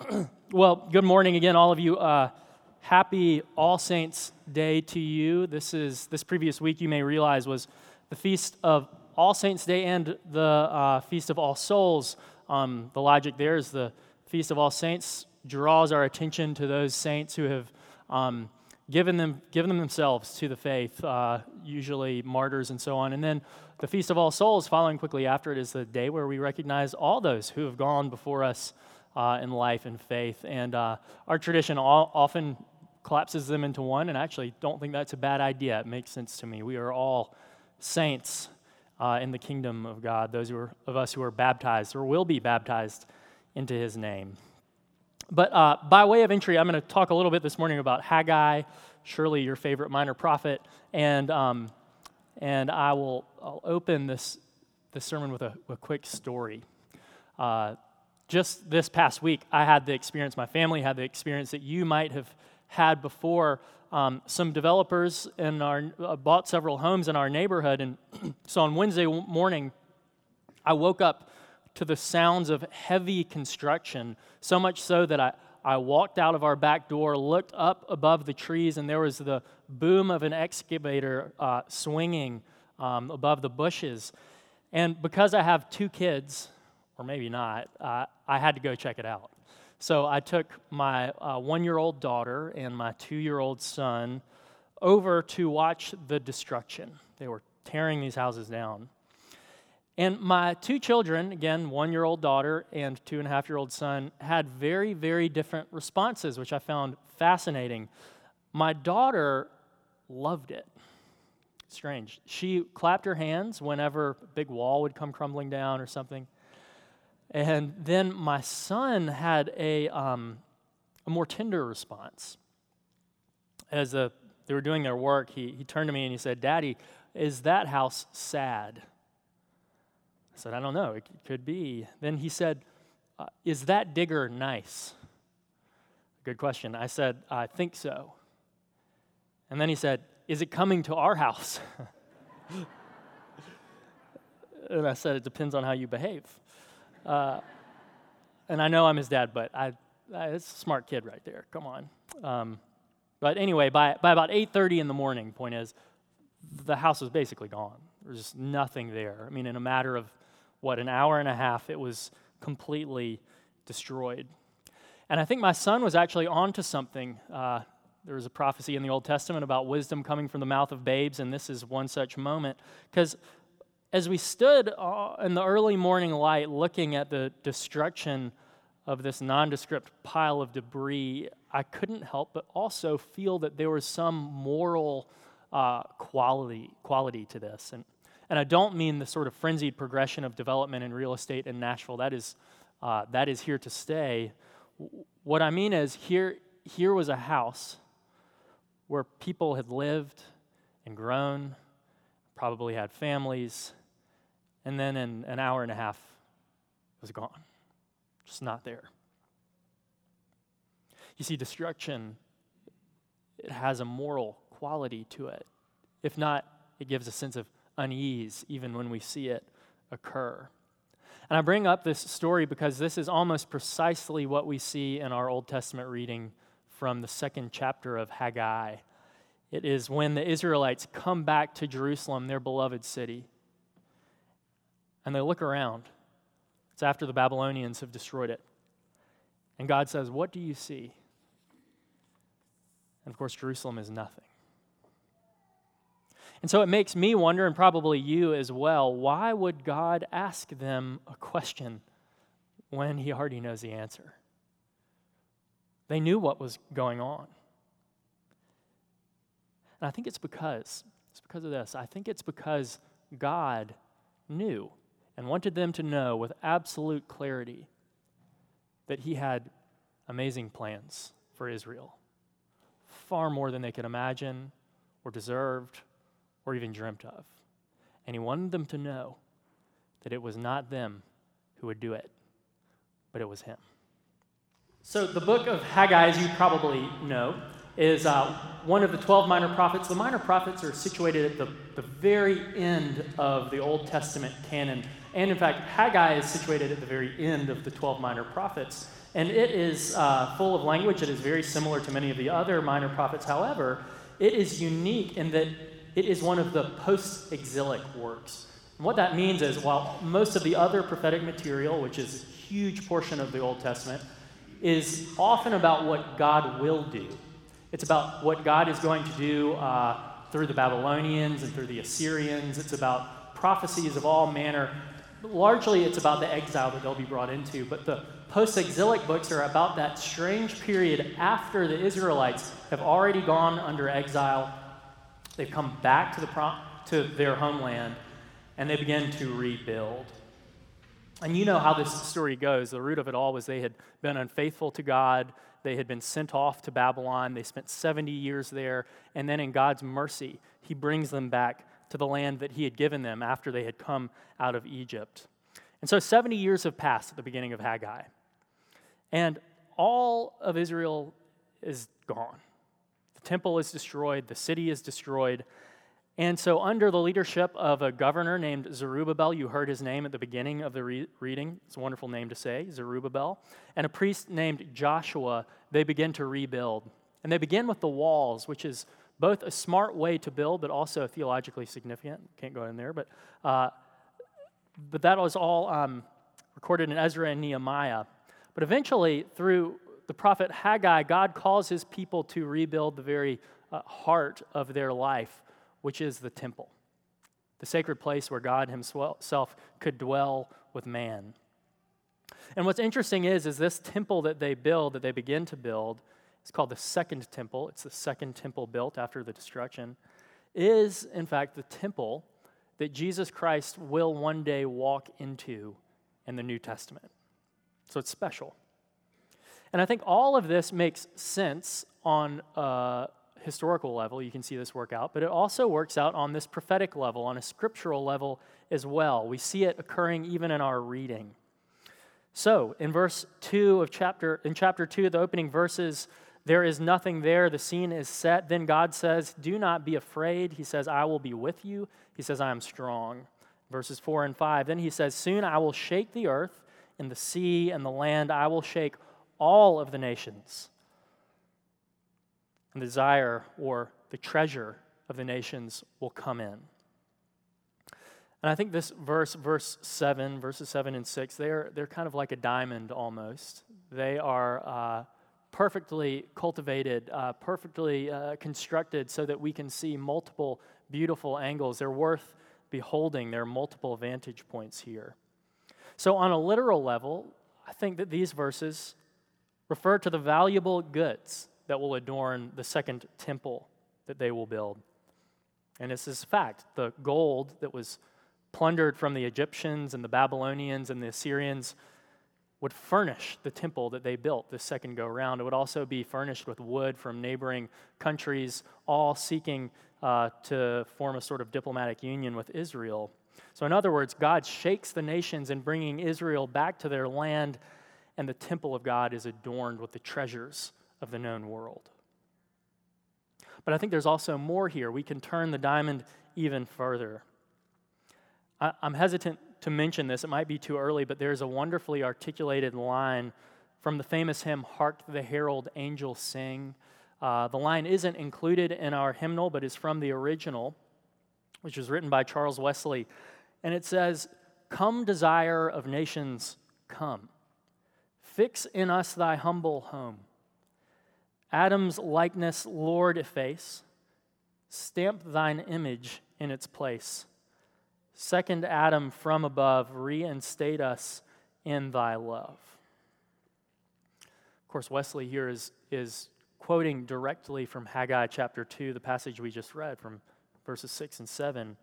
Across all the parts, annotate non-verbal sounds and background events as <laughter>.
<clears throat> well, good morning again, all of you. Uh, happy All Saints Day to you. This is this previous week. You may realize was the feast of All Saints Day and the uh, feast of All Souls. Um, the logic there is the feast of All Saints draws our attention to those saints who have um, given them given them themselves to the faith, uh, usually martyrs and so on. And then the feast of All Souls, following quickly after it, is the day where we recognize all those who have gone before us uh, in life and faith. And uh, our tradition all, often collapses them into one, and I actually don't think that's a bad idea. It makes sense to me. We are all saints uh, in the kingdom of God, those who are, of us who are baptized or will be baptized into his name. But uh, by way of entry, I'm going to talk a little bit this morning about Haggai, surely your favorite minor prophet, and, um, and I will I'll open this, this sermon with a, a quick story. Uh, just this past week, I had the experience, my family had the experience that you might have had before. Um, some developers in our, uh, bought several homes in our neighborhood, and <clears throat> so on Wednesday morning, I woke up to the sounds of heavy construction, so much so that I, I walked out of our back door, looked up above the trees, and there was the boom of an excavator uh, swinging um, above the bushes. And because I have two kids, or maybe not, uh, I had to go check it out. So I took my uh, one year old daughter and my two year old son over to watch the destruction. They were tearing these houses down. And my two children, again, one year old daughter and two and a half year old son, had very, very different responses, which I found fascinating. My daughter loved it. Strange. She clapped her hands whenever a big wall would come crumbling down or something. And then my son had a, um, a more tender response. As a, they were doing their work, he, he turned to me and he said, Daddy, is that house sad? I said, I don't know. It could be. Then he said, uh, Is that digger nice? Good question. I said, I think so. And then he said, Is it coming to our house? <laughs> and I said, It depends on how you behave. Uh, and I know I'm his dad, but I, I, it's a smart kid right there. Come on. Um, but anyway, by, by about 8.30 in the morning, point is, the house was basically gone. There was just nothing there. I mean, in a matter of, what, an hour and a half, it was completely destroyed. And I think my son was actually onto something. Uh, there was a prophecy in the Old Testament about wisdom coming from the mouth of babes, and this is one such moment. Because as we stood uh, in the early morning light looking at the destruction of this nondescript pile of debris, I couldn't help but also feel that there was some moral uh, quality, quality to this. And, and I don't mean the sort of frenzied progression of development in real estate in Nashville. That is, uh, that is here to stay. What I mean is, here, here was a house where people had lived and grown, probably had families, and then in an hour and a half, it was gone. Just not there. You see, destruction, it has a moral quality to it. If not, it gives a sense of unease even when we see it occur. And I bring up this story because this is almost precisely what we see in our Old Testament reading from the second chapter of Haggai. It is when the Israelites come back to Jerusalem, their beloved city and they look around. It's after the Babylonians have destroyed it. And God says, What do you see? And of course, Jerusalem is nothing. And so it makes me wonder, and probably you as well, why would God ask them a question when He already knows the answer? They knew what was going on. And I think it's because, it's because of this. I think it's because God knew and wanted them to know with absolute clarity that he had amazing plans for Israel, far more than they could imagine or deserved or even dreamt of. And he wanted them to know that it was not them who would do it, but it was him. So, the book of Haggai, as you probably know, is uh, one of the 12 minor prophets. The minor prophets are situated at the, the very end of the Old Testament canon. And in fact, Haggai is situated at the very end of the 12 minor prophets. And it is uh, full of language that is very similar to many of the other minor prophets. However, it is unique in that it is one of the post exilic works. And what that means is while most of the other prophetic material, which is a huge portion of the Old Testament, is often about what God will do, it's about what God is going to do uh, through the Babylonians and through the Assyrians. It's about prophecies of all manner. Largely, it's about the exile that they'll be brought into. But the post exilic books are about that strange period after the Israelites have already gone under exile. They've come back to, the pro- to their homeland and they begin to rebuild. And you know how this story goes. The root of it all was they had been unfaithful to God. They had been sent off to Babylon. They spent 70 years there. And then, in God's mercy, He brings them back to the land that He had given them after they had come out of Egypt. And so, 70 years have passed at the beginning of Haggai. And all of Israel is gone. The temple is destroyed, the city is destroyed. And so, under the leadership of a governor named Zerubbabel, you heard his name at the beginning of the re- reading. It's a wonderful name to say, Zerubbabel. And a priest named Joshua, they begin to rebuild. And they begin with the walls, which is both a smart way to build, but also theologically significant. Can't go in there, but, uh, but that was all um, recorded in Ezra and Nehemiah. But eventually, through the prophet Haggai, God calls his people to rebuild the very uh, heart of their life which is the temple, the sacred place where God himself could dwell with man. And what's interesting is, is this temple that they build, that they begin to build, it's called the second temple. It's the second temple built after the destruction, is in fact the temple that Jesus Christ will one day walk into in the New Testament. So it's special. And I think all of this makes sense on uh, historical level, you can see this work out, but it also works out on this prophetic level, on a scriptural level as well. We see it occurring even in our reading. So, in verse 2 of chapter in chapter 2, the opening verses, there is nothing there, the scene is set. Then God says, "Do not be afraid." He says, "I will be with you." He says, "I am strong." Verses 4 and 5. Then he says, "Soon I will shake the earth and the sea and the land. I will shake all of the nations." And the desire or the treasure of the nations will come in. And I think this verse, verse 7, verses 7 and 6, they're, they're kind of like a diamond almost. They are uh, perfectly cultivated, uh, perfectly uh, constructed so that we can see multiple beautiful angles. They're worth beholding. There are multiple vantage points here. So, on a literal level, I think that these verses refer to the valuable goods that will adorn the second temple that they will build. And it's this fact. The gold that was plundered from the Egyptians and the Babylonians and the Assyrians would furnish the temple that they built this second go round. It would also be furnished with wood from neighboring countries, all seeking uh, to form a sort of diplomatic union with Israel. So, in other words, God shakes the nations in bringing Israel back to their land, and the temple of God is adorned with the treasures of the known world. But I think there's also more here. We can turn the diamond even further. I, am hesitant to mention this, it might be too early, but there's a wonderfully articulated line from the famous hymn, Hark the Herald Angels Sing. Uh, the line isn't included in our hymnal, but is from the original, which was written by Charles Wesley. And it says, Come, desire of nations, come. Fix in us thy humble home. Adam's likeness, Lord, efface. Stamp thine image in its place. Second Adam from above, reinstate us in thy love. Of course, Wesley here is, is quoting directly from Haggai chapter 2, the passage we just read from verses 6 and 7.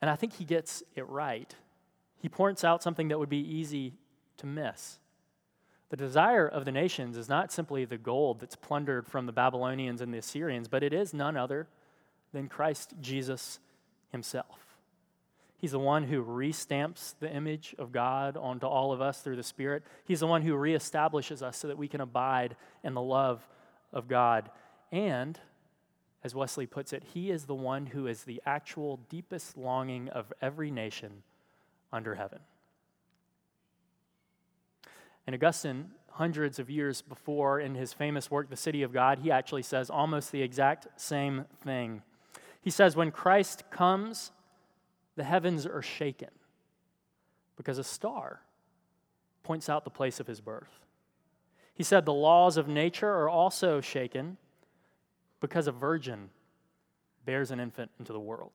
And I think he gets it right. He points out something that would be easy to miss. The desire of the nations is not simply the gold that's plundered from the Babylonians and the Assyrians, but it is none other than Christ Jesus himself. He's the one who restamps the image of God onto all of us through the Spirit. He's the one who reestablishes us so that we can abide in the love of God. And, as Wesley puts it, he is the one who is the actual deepest longing of every nation under heaven. And Augustine, hundreds of years before, in his famous work, The City of God, he actually says almost the exact same thing. He says, When Christ comes, the heavens are shaken because a star points out the place of his birth. He said, The laws of nature are also shaken because a virgin bears an infant into the world.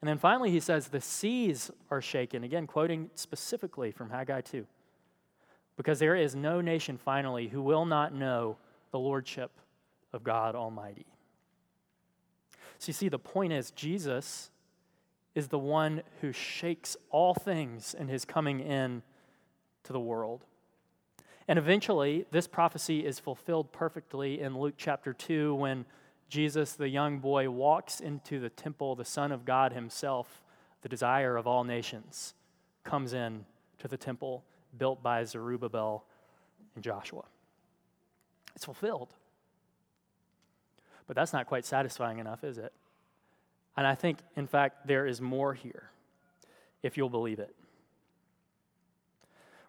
And then finally, he says, The seas are shaken, again, quoting specifically from Haggai 2, because there is no nation finally who will not know the lordship of God Almighty. So you see, the point is, Jesus is the one who shakes all things in his coming in to the world. And eventually, this prophecy is fulfilled perfectly in Luke chapter 2 when Jesus, the young boy, walks into the temple, the Son of God himself, the desire of all nations, comes in to the temple built by Zerubbabel and Joshua. It's fulfilled. But that's not quite satisfying enough, is it? And I think, in fact, there is more here, if you'll believe it.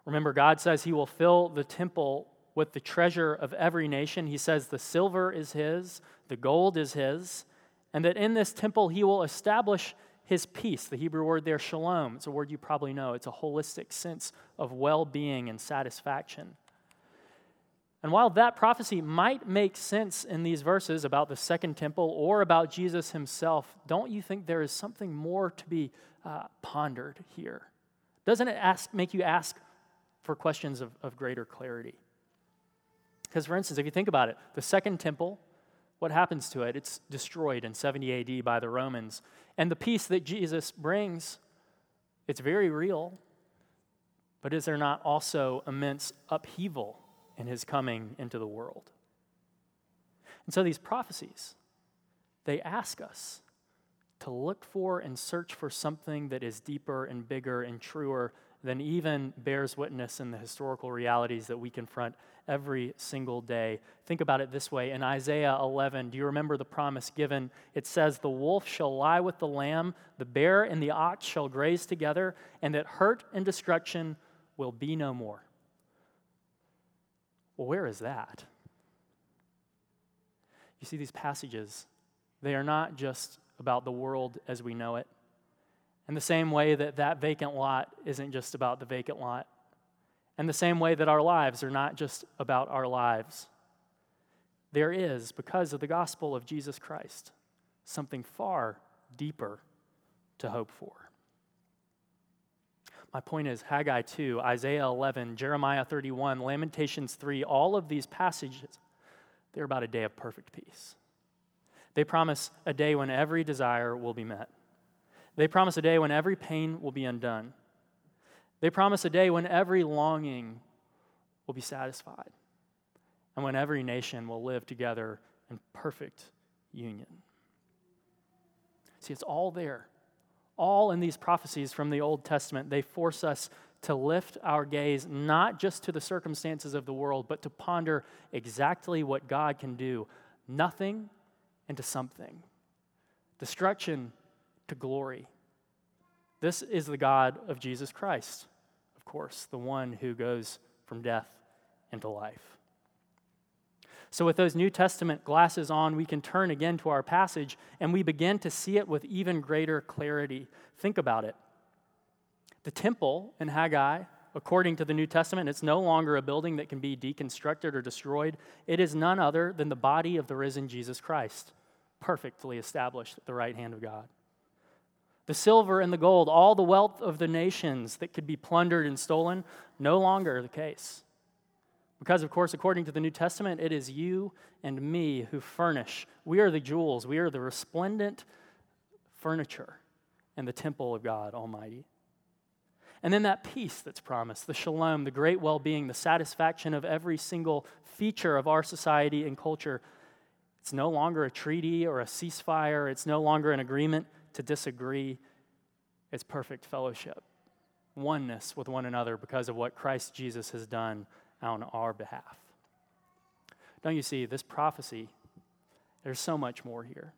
Remember, God says He will fill the temple with the treasure of every nation. He says the silver is His, the gold is His, and that in this temple He will establish His peace. The Hebrew word there, shalom, it's a word you probably know. It's a holistic sense of well being and satisfaction. And while that prophecy might make sense in these verses about the second temple or about Jesus himself, don't you think there is something more to be uh, pondered here? Doesn't it ask, make you ask for questions of, of greater clarity? Because, for instance, if you think about it, the second temple, what happens to it? It's destroyed in 70 AD by the Romans. And the peace that Jesus brings, it's very real. But is there not also immense upheaval in his coming into the world. And so these prophecies, they ask us to look for and search for something that is deeper and bigger and truer than even bears witness in the historical realities that we confront every single day. Think about it this way in Isaiah 11, do you remember the promise given? It says, The wolf shall lie with the lamb, the bear and the ox shall graze together, and that hurt and destruction will be no more. Well, where is that? You see, these passages, they are not just about the world as we know it. In the same way that that vacant lot isn't just about the vacant lot. And the same way that our lives are not just about our lives. There is, because of the gospel of Jesus Christ, something far deeper to hope for. My point is Haggai 2, Isaiah 11, Jeremiah 31, Lamentations 3, all of these passages, they're about a day of perfect peace. They promise a day when every desire will be met. They promise a day when every pain will be undone. They promise a day when every longing will be satisfied and when every nation will live together in perfect union. See, it's all there all in these prophecies from the Old Testament, they force us to lift our gaze not just to the circumstances of the world, but to ponder exactly what God can do nothing into something, destruction to glory. This is the God of Jesus Christ, of course, the one who goes from death into life. So, with those New Testament glasses on, we can turn again to our passage and we begin to see it with even greater clarity. Think about it. The temple in Haggai, according to the New Testament, it's no longer a building that can be deconstructed or destroyed. It is none other than the body of the risen Jesus Christ, perfectly established at the right hand of God. The silver and the gold, all the wealth of the nations that could be plundered and stolen, no longer the case. Because, of course, according to the New Testament, it is you and me who furnish. We are the jewels, we are the resplendent furniture in the temple of God Almighty. And then that peace that's promised, the shalom, the great well being, the satisfaction of every single feature of our society and culture. It's no longer a treaty or a ceasefire, it's no longer an agreement to disagree. It's perfect fellowship, oneness with one another because of what Christ Jesus has done on our behalf. don't you see, this prophecy, there's so much more here.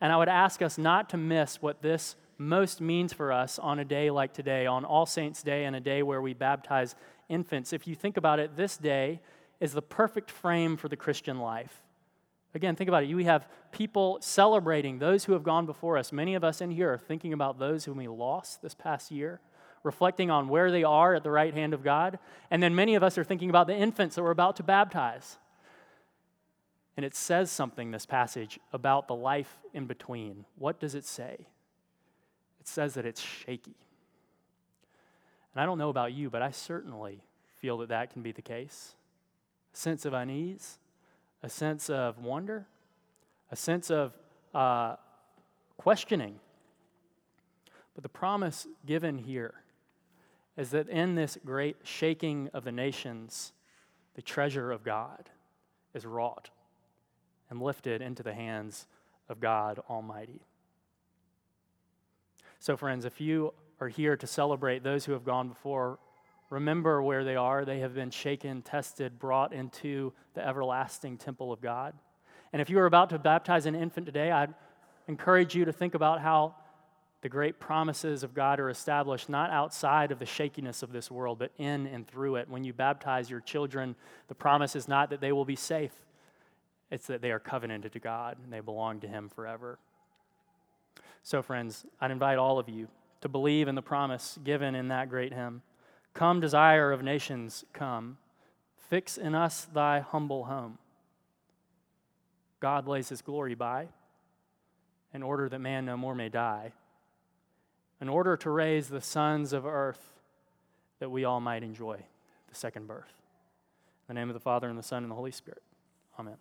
And I would ask us not to miss what this most means for us on a day like today, on All Saints' Day, and a day where we baptize infants. If you think about it, this day is the perfect frame for the Christian life. Again, think about it. We have people celebrating those who have gone before us. Many of us in here are thinking about those whom we lost this past year, reflecting on where they are at the right hand of God. And then many of us are thinking about the infants that we're about to baptize. And it says something, this passage, about the life in between. What does it say? It says that it's shaky. And I don't know about you, but I certainly feel that that can be the case. Sense of unease, a sense of wonder, a sense of uh, questioning. But the promise given here is that in this great shaking of the nations, the treasure of God is wrought and lifted into the hands of God Almighty. So, friends, if you are here to celebrate those who have gone before, remember where they are. They have been shaken, tested, brought into the everlasting temple of God. And if you are about to baptize an infant today, I'd encourage you to think about how the great promises of God are established not outside of the shakiness of this world, but in and through it. When you baptize your children, the promise is not that they will be safe, it's that they are covenanted to God and they belong to Him forever. So, friends, I'd invite all of you to believe in the promise given in that great hymn Come, desire of nations, come, fix in us thy humble home. God lays his glory by in order that man no more may die, in order to raise the sons of earth that we all might enjoy the second birth. In the name of the Father, and the Son, and the Holy Spirit. Amen.